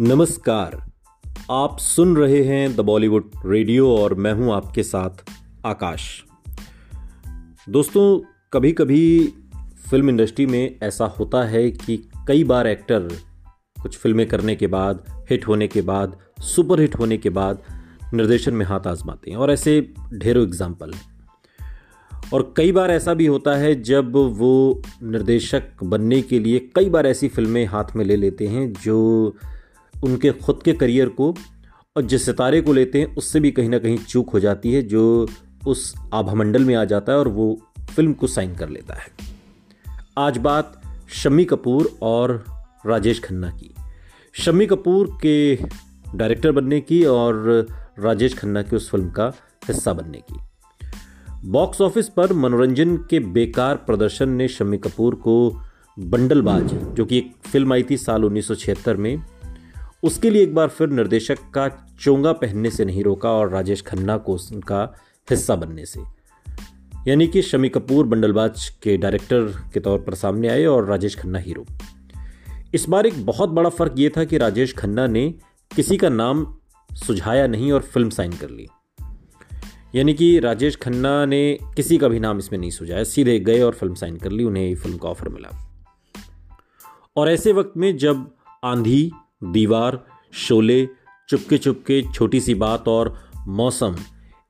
नमस्कार। आप सुन रहे हैं द बॉलीवुड रेडियो और मैं हूँ आपके साथ आकाश। दोस्तों कभी कभी फ़िल्म इंडस्ट्री में ऐसा होता है कि कई बार एक्टर कुछ फ़िल्में करने के बाद हिट होने के बाद सुपर हिट होने के बाद निर्देशन में हाथ आजमाते हैं और ऐसे ढेरों एग्ज़ाम्पल और कई बार ऐसा भी होता है जब वो निर्देशक बनने के लिए कई बार ऐसी फ़िल्में हाथ में ले लेते हैं जो उनके खुद के करियर को और जिस सितारे को लेते हैं, उससे भी कहीं ना कहीं चूक हो जाती है, जो उस आभामंडल में आ जाता है और वो फ़िल्म को साइन कर लेता है। आज बात शम्मी कपूर और राजेश खन्ना की। शम्मी कपूर के डायरेक्टर बनने की और राजेश खन्ना की उस फ़िल्म का हिस्सा बनने की। बॉक्स ऑफ़िस पर मनोरंजन के बेकार प्रदर्शन ने शम्मी कपूर को बंडलबाज, जो कि एक फ़िल्म आई थी साल उन्नीस सौ छिहत्तर में उसके लिए एक बार फिर निर्देशक का चोंगा पहनने से नहीं रोका और राजेश खन्ना को उनका हिस्सा बनने से। यानी कि शमी कपूर, बंडलबाज के डायरेक्टर के तौर पर सामने आए और राजेश खन्ना हीरो। इस बार एक बहुत बड़ा फ़र्क यह था कि राजेश खन्ना ने किसी का नाम सुझाया नहीं और फ़िल्म साइन कर ली। यानी कि राजेश खन्ना ने किसी का भी नाम इसमें नहीं सुझाया, सीधे गए और फ़िल्म साइन कर ली, उन्हें फ़िल्म का ऑफ़र मिला। और ऐसे वक्त में जब आंधी दीवार, शोले चुपके चुपके छोटी सी बात और मौसम।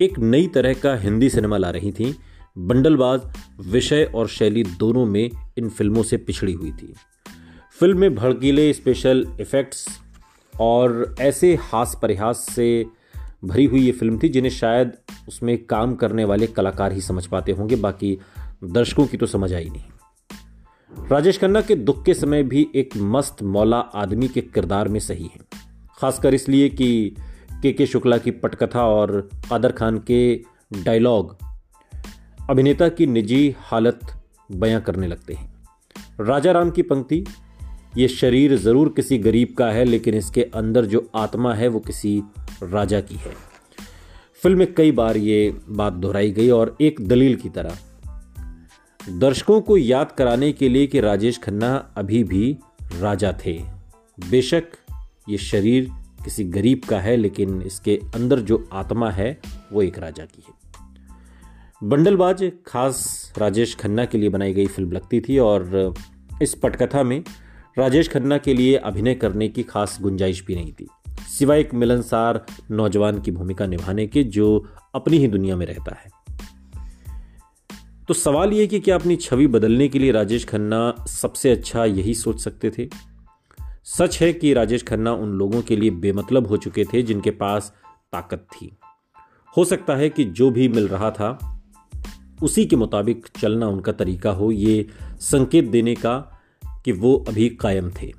एक नई तरह का हिंदी सिनेमा ला रही थी। बंडलबाज, विषय और शैली दोनों में इन फ़िल्मों से पिछड़ी हुई थी। फ़िल्म में भड़कीले स्पेशल इफ़ेक्ट्स और ऐसे हास परिहास से भरी हुई ये फ़िल्म थी, जिन्हें शायद उसमें काम करने वाले कलाकार ही समझ पाते होंगे। बाकी दर्शकों की तो समझ आई नहीं। राजेश खन्ना के दुख के समय भी एक मस्त मौला आदमी के किरदार में सही है। खासकर इसलिए कि के के शुक्ला की पटकथा और कादर खान के डायलॉग अभिनेता की निजी हालत बयां करने लगते हैं। राजा राम की पंक्ति, ये शरीर ज़रूर किसी गरीब का है, लेकिन इसके अंदर जो आत्मा है वो किसी राजा की है। फ़िल्म में कई बार ये बात दोहराई गई और एक दलील की तरह दर्शकों को याद कराने के लिए कि राजेश खन्ना अभी भी राजा थे। बेशक ये शरीर किसी गरीब का है, लेकिन इसके अंदर जो आत्मा है, वो एक राजा की है। बंडलबाज खास राजेश खन्ना के लिए बनाई गई फ़िल्म लगती थी और इस पटकथा में राजेश खन्ना के लिए अभिनय करने की खास गुंजाइश भी नहीं थी। सिवाय एक मिलनसार नौजवान की भूमिका निभाने के, जो अपनी ही दुनिया में रहता है। तो सवाल ये कि क्या अपनी छवि बदलने के लिए राजेश खन्ना सबसे अच्छा यही सोच सकते थे? सच है कि राजेश खन्ना उन लोगों के लिए बेमतलब हो चुके थे जिनके पास ताकत थी। हो सकता है कि जो भी मिल रहा था, उसी के मुताबिक चलना उनका तरीका हो, ये संकेत देने का कि वो अभी कायम थे।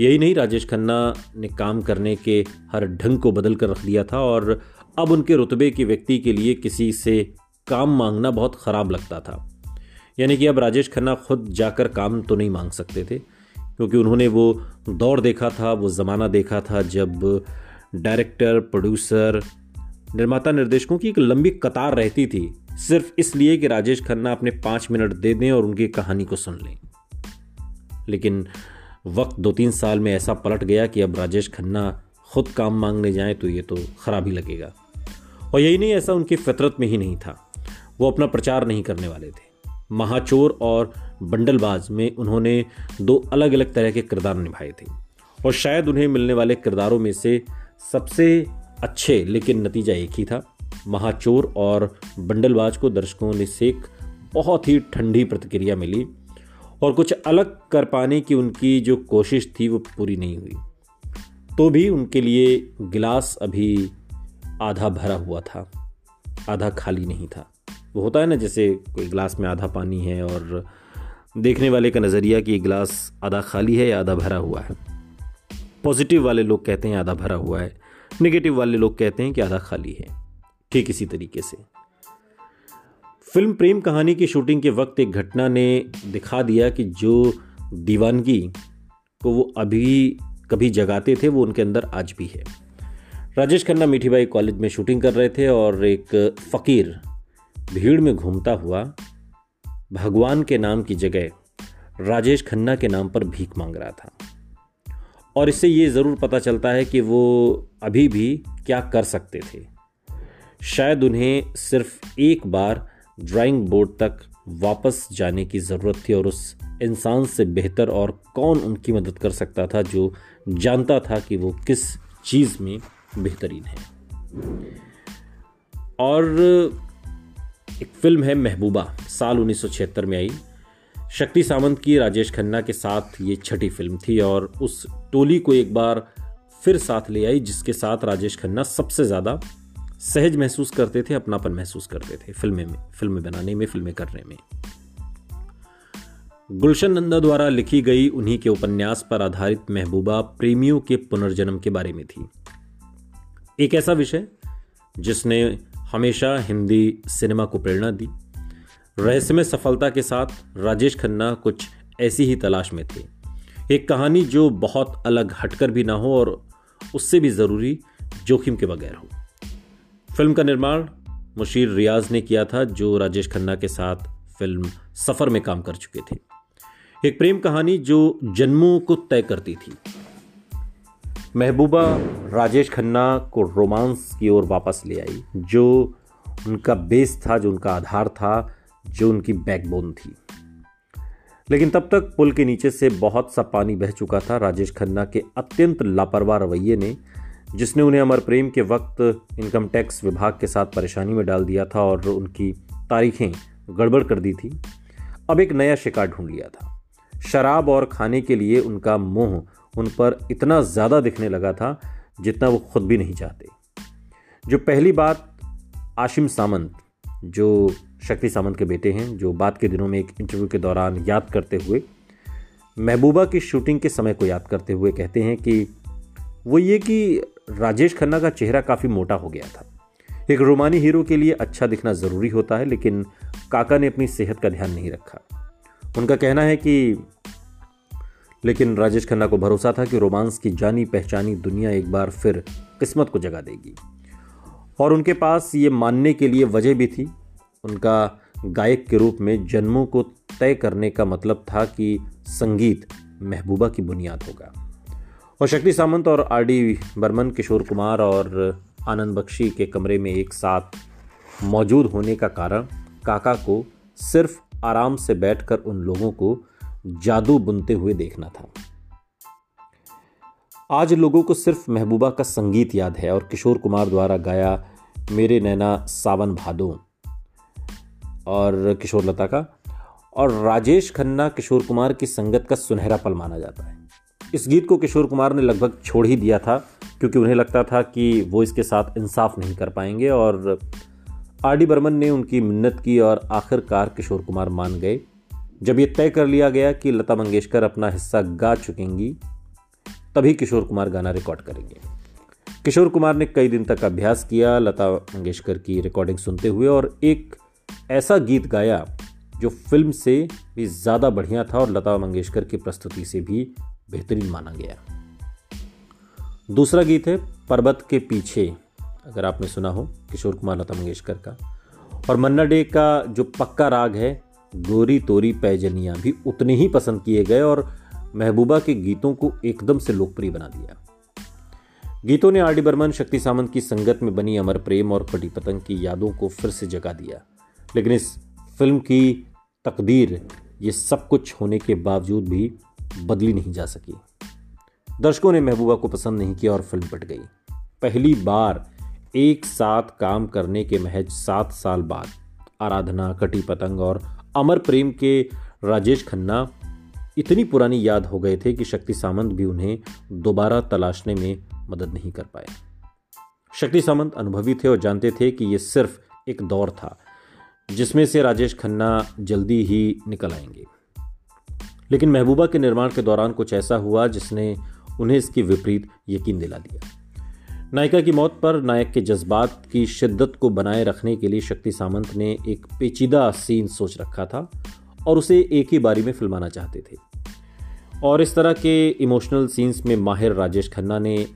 यही नहीं, राजेश खन्ना ने काम करने के हर ढंग को बदल कर रख दिया था और अब उनके रुतबे के व्यक्ति के लिए किसी से काम मांगना बहुत ख़राब लगता था। यानी कि अब राजेश खन्ना खुद जाकर काम तो नहीं मांग सकते थे, क्योंकि उन्होंने वो दौर देखा था, वो ज़माना देखा था जब डायरेक्टर, प्रोड्यूसर, निर्माता निर्देशकों की एक लंबी कतार रहती थी, सिर्फ़ इसलिए कि राजेश खन्ना अपने पाँच मिनट दे दें और उनकी कहानी को सुन लें। लेकिन वक्त दो तीन साल में ऐसा पलट गया कि अब राजेश खन्ना खुद काम मांगने जाएँ तो ये तो ख़राब ही लगेगा। और यही नहीं, ऐसा उनकी फितरत में ही नहीं था। वो अपना प्रचार नहीं करने वाले थे। महाचोर और बंडलबाज में उन्होंने दो अलग अलग तरह के किरदार निभाए थे और शायद उन्हें मिलने वाले किरदारों में से सबसे अच्छे, लेकिन नतीजा एक ही था। महाचोर और बंडलबाज को दर्शकों ने से बहुत ही ठंडी प्रतिक्रिया मिली और कुछ अलग कर पाने की उनकी जो कोशिश थी, वो पूरी नहीं हुई। तो भी उनके लिए गिलास अभी आधा भरा हुआ था, आधा खाली नहीं था। वो होता है ना, जैसे कोई गिलास में आधा पानी है और देखने वाले का नज़रिया कि गिलास आधा खाली है या आधा भरा हुआ है। पॉजिटिव वाले लोग कहते हैं आधा भरा हुआ है। नेगेटिव वाले लोग कहते हैं कि आधा खाली है। ठीक इसी तरीके से। फ़िल्म प्रेम कहानी की शूटिंग के वक्त एक घटना ने दिखा दिया कि जो दीवानगी को वो अभी कभी जगाते थे, वो उनके अंदर आज भी है। राजेश खन्ना मीठीबाई कॉलेज में शूटिंग कर रहे थे और एक फ़कीर भीड़ में घूमता हुआ भगवान के नाम की जगह राजेश खन्ना के नाम पर भीख मांग रहा था। और इससे ये ज़रूर पता चलता है कि वो अभी भी क्या कर सकते थे। शायद उन्हें सिर्फ़ एक बार ड्राइंग बोर्ड तक वापस जाने की ज़रूरत थी और उस इंसान से बेहतर और कौन उनकी मदद कर सकता था जो जानता था कि वो किस चीज़ में बेहतरीन है। और एक फ़िल्म है महबूबा, साल उन्नीस सौ छिहत्तर में आई। शक्ति सावंत की, राजेश खन्ना के साथ ये छठी फ़िल्म थी और उस टोली को एक बार फिर साथ ले आई, जिसके साथ राजेश खन्ना सबसे ज़्यादा सहज महसूस करते थे, अपनापन महसूस करते थे, फ़िल्में में, फ़िल्में बनाने में, फ़िल्में करने में। गुलशन नंदा द्वारा लिखी गई उन्हीं के उपन्यास पर आधारित महबूबा प्रेमियों के पुनर्जन्म के बारे में थी। एक ऐसा विषय जिसने हमेशा हिंदी सिनेमा को प्रेरणा दी। रहस्यमय सफलता के साथ राजेश खन्ना कुछ ऐसी ही तलाश में थे। एक कहानी जो बहुत अलग हटकर भी ना हो और उससे भी ज़रूरी जोखिम के बगैर हो। फ़िल्म का निर्माण मुशीर रियाज ने किया था, जो राजेश खन्ना के साथ फ़िल्म सफ़र में काम कर चुके थे। एक प्रेम कहानी जो जन्मों को तय करती थी। महबूबा राजेश खन्ना को रोमांस की ओर वापस ले आई, जो उनका बेस था, जो उनका आधार था, जो उनकी बैकबोन थी। लेकिन तब तक पुल के नीचे से बहुत सा पानी बह चुका था। राजेश खन्ना के अत्यंत लापरवाह रवैये ने, जिसने उन्हें अमर प्रेम के वक्त इनकम टैक्स विभाग के साथ परेशानी में डाल दिया था और उनकी तारीखें गड़बड़ कर दी थी, अब एक नया शिकार ढूंढ लिया था। शराब और खाने के लिए उनका मोह उन पर इतना ज़्यादा दिखने लगा था जितना वो खुद भी नहीं चाहते। जो पहली बात, आशिम सामंत, जो शक्ति सामंत के बेटे हैं, जो बाद के दिनों में एक इंटरव्यू के दौरान याद करते हुए, महबूबा की शूटिंग के समय को याद करते हुए कहते हैं कि वो ये कि राजेश खन्ना का चेहरा काफ़ी मोटा हो गया था। एक रोमानी हीरो के लिए अच्छा दिखना ज़रूरी होता है, लेकिन काका ने अपनी सेहत का ध्यान नहीं रखा। उनका कहना है कि लेकिन राजेश खन्ना को भरोसा था कि रोमांस की जानी पहचानी दुनिया एक बार फिर किस्मत को जगा देगी। और उनके पास ये मानने के लिए वजह भी थी। उनका गायक के रूप में जन्मों को तय करने का मतलब था कि संगीत महबूबा की बुनियाद होगा। और शक्ति सामंत और आर डी बर्मन, किशोर कुमार और आनंद बख्शी के कमरे में एक साथ मौजूद होने का कारण काका को सिर्फ़ आराम से बैठकर उन लोगों को जादू बुनते हुए देखना था। आज लोगों को सिर्फ़ महबूबा का संगीत याद है और किशोर कुमार द्वारा गाया मेरे नैना सावन भादो और किशोर लता का। और राजेश खन्ना किशोर कुमार की संगत का सुनहरा पल माना जाता है। इस गीत को किशोर कुमार ने लगभग छोड़ ही दिया था, क्योंकि उन्हें लगता था कि वो इसके साथ इंसाफ नहीं कर पाएँगे और आर डी बर्मन ने उनकी मिन्नत की और आखिरकार किशोर कुमार मान गए। जब ये तय कर लिया गया कि लता मंगेशकर अपना हिस्सा गा चुकेंगी, तभी किशोर कुमार गाना रिकॉर्ड करेंगे। किशोर कुमार ने कई दिन तक अभ्यास किया लता मंगेशकर की रिकॉर्डिंग सुनते हुए और एक ऐसा गीत गाया जो फ़िल्म से भी ज़्यादा बढ़िया था और लता मंगेशकर की प्रस्तुति से भी बेहतरीन माना गया। दूसरा गीत है पर्वत के पीछे, अगर आपने सुना हो किशोर कुमार, लता मंगेशकर का। और मन्ना डे का जो पक्का राग है गोरी तोरी पैजनिया भी उतने ही पसंद किए गए और महबूबा के गीतों को एकदम से लोकप्रिय बना दिया। गीतों ने आर डी बर्मन, शक्ति सामंत की संगत में बनी अमर प्रेम और कटी पतंग की यादों को फिर से जगा दिया। लेकिन इस फ़िल्म की तकदीर ये सब कुछ होने के बावजूद भी बदली नहीं जा सकी। दर्शकों ने महबूबा को पसंद नहीं किया और फ़िल्म पट गई। पहली बार एक साथ काम करने के महज सात साल बाद आराधना, कटी पतंग और अमर प्रेम के राजेश खन्ना इतनी पुरानी याद हो गए थे कि शक्ति सामंत भी उन्हें दोबारा तलाशने में मदद नहीं कर पाए। शक्ति सामंत अनुभवी थे और जानते थे कि यह सिर्फ़ एक दौर था, जिसमें से राजेश खन्ना जल्दी ही निकल आएँगे। लेकिन महबूबा के निर्माण के दौरान कुछ ऐसा हुआ जिसने उन्हें इसकी विपरीत यकीन दिला दिया। नायिका की मौत पर नायक के जज्बात की शिद्दत को बनाए रखने के लिए शक्ति सामंत ने एक पेचीदा सीन सोच रखा था और उसे एक ही बारी में फिल्माना चाहते थे। और इस तरह के इमोशनल सीन्स में माहिर राजेश खन्ना ने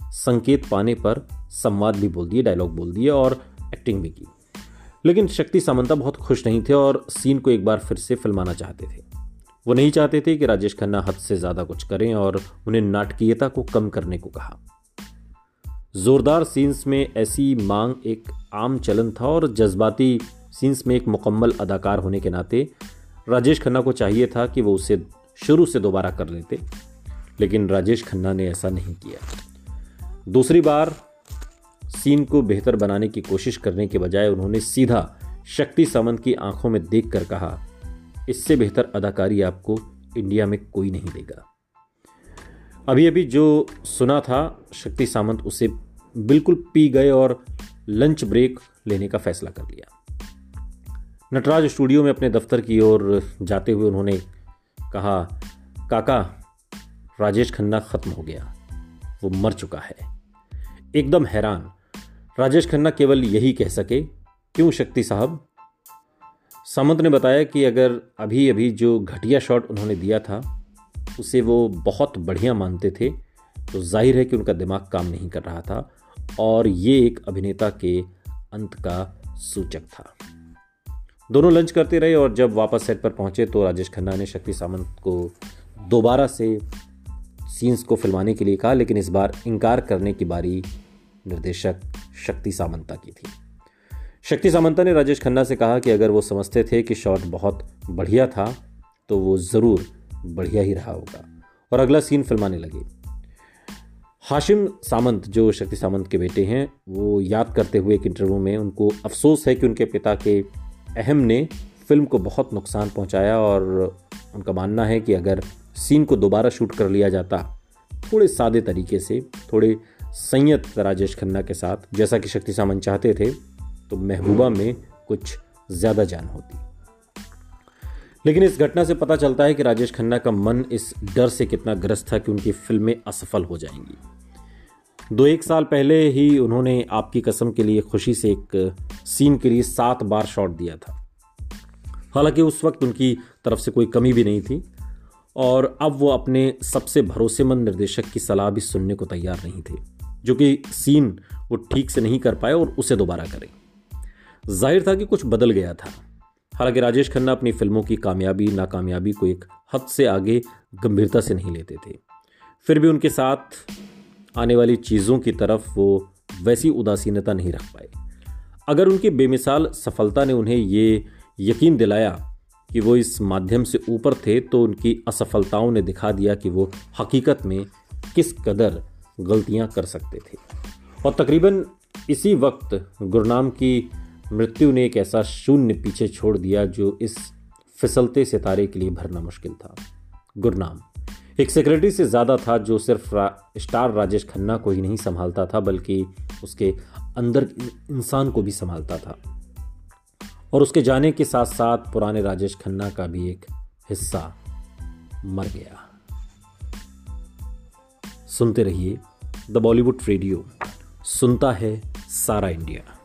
संकेत पाने पर संवाद भी बोल दिए डायलॉग बोल दिए और एक्टिंग भी की। लेकिन शक्ति सामंता बहुत खुश नहीं थे और सीन को एक बार फिर से फिल्माना चाहते थे। वो नहीं चाहते थे कि राजेश खन्ना हद से ज़्यादा कुछ करें और उन्हें नाटकीयता को कम करने को कहा। जोरदार सीन्स में ऐसी मांग एक आम चलन था और जज्बाती सीन्स में एक मुकम्मल अदाकार होने के नाते राजेश खन्ना को चाहिए था कि वो उसे शुरू से दोबारा कर लेते, लेकिन राजेश खन्ना ने ऐसा नहीं किया। दूसरी बार सीन को बेहतर बनाने की कोशिश करने के बजाय उन्होंने सीधा शक्ति सामंत की आँखों में देख कर कहा, इससे बेहतर अदाकारी आपको इंडिया में कोई नहीं देगा। अभी अभी जो सुना था, शक्ति सामंत उसे बिल्कुल पी गए और लंच ब्रेक लेने का फैसला कर लिया। नटराज स्टूडियो में अपने दफ्तर की ओर जाते हुए उन्होंने कहा, काका, राजेश खन्ना खत्म हो गया। वो मर चुका है। एकदम हैरान। राजेश खन्ना केवल यही कह सके, क्यों शक्ति साहब? सामंत ने बताया कि अगर अभी अभी जो घटिया शॉट उन्होंने दिया था, उसे वो बहुत बढ़िया मानते थे तो ज़ाहिर है कि उनका दिमाग काम नहीं कर रहा था। और ये एक अभिनेता के अंत का सूचक था। दोनों लंच करते रहे और जब वापस सेट पर पहुँचे तो राजेश खन्ना ने शक्ति सामंत को दोबारा से सीन्स को फिल्माने के लिए कहा, लेकिन इस बार इनकार करने की बारी निर्देशक शक्ति सामंता की थी। शक्ति सामंता ने राजेश खन्ना से कहा कि अगर वो समझते थे कि शॉट बहुत बढ़िया था तो वो ज़रूर बढ़िया ही रहा होगा। और अगला सीन फिल्माने लगे। हाशिम सामंत, जो शक्ति सामंत के बेटे हैं, वो याद करते हुए एक इंटरव्यू में उनको अफसोस है कि उनके पिता के अहम ने फ़िल्म को बहुत नुकसान पहुँचाया और उनका मानना है कि अगर सीन को दोबारा शूट कर लिया जाता थोड़े सादे तरीके से, थोड़े संयत राजेश खन्ना के साथ, जैसा कि शक्ति सामंत चाहते थे तो महबूबा में कुछ ज़्यादा जान होती। लेकिन इस घटना से पता चलता है कि राजेश खन्ना का मन इस डर से कितना ग्रस्त था कि उनकी फ़िल्में असफल हो जाएँगी। दो एक साल पहले ही उन्होंने आपकी कसम के लिए खुशी से एक सीन के लिए सात बार शॉट दिया था। हालाँकि उस वक्त उनकी तरफ़ से कोई कमी भी नहीं थी और अब वो अपने सबसे भरोसेमंद निर्देशक की सलाह भी सुनने को तैयार नहीं थे, जो कि सीन वो ठीक से नहीं कर पाए और उसे दोबारा करें। ज़ाहिर था कि कुछ बदल गया था। हालाँकि राजेश खन्ना अपनी फ़िल्मों की कामयाबी, नाकामयाबी को एक हद से आगे गंभीरता से नहीं लेते थे। फिर भी उनके साथ आने वाली चीज़ों की तरफ़ वो वैसी उदासीनता नहीं रख पाए। अगर उनकी बेमिसाल सफलता ने उन्हें ये यकीन दिलाया कि वो इस माध्यम से ऊपर थे तो उनकी असफलताओं ने दिखा दिया कि वो हकीकत में किस कदर गलतियाँ कर सकते थे। और तकरीबन इसी वक्त गुरनाम की मृत्यु ने एक ऐसा शून्य पीछे छोड़ दिया जो इस फिसलते सितारे के लिए भरना मुश्किल था। गुरनाम। एक सेक्रेटरी से ज़्यादा था जो सिर्फ़ रा, स्टार राजेश खन्ना को ही नहीं संभालता था बल्कि उसके अंदर इंसान को भी संभालता था। और उसके जाने के साथ साथ पुराने राजेश खन्ना का भी एक हिस्सा मर गया। सुनते रहिए द बॉलीवुड रेडियो सुनता है सारा इंडिया।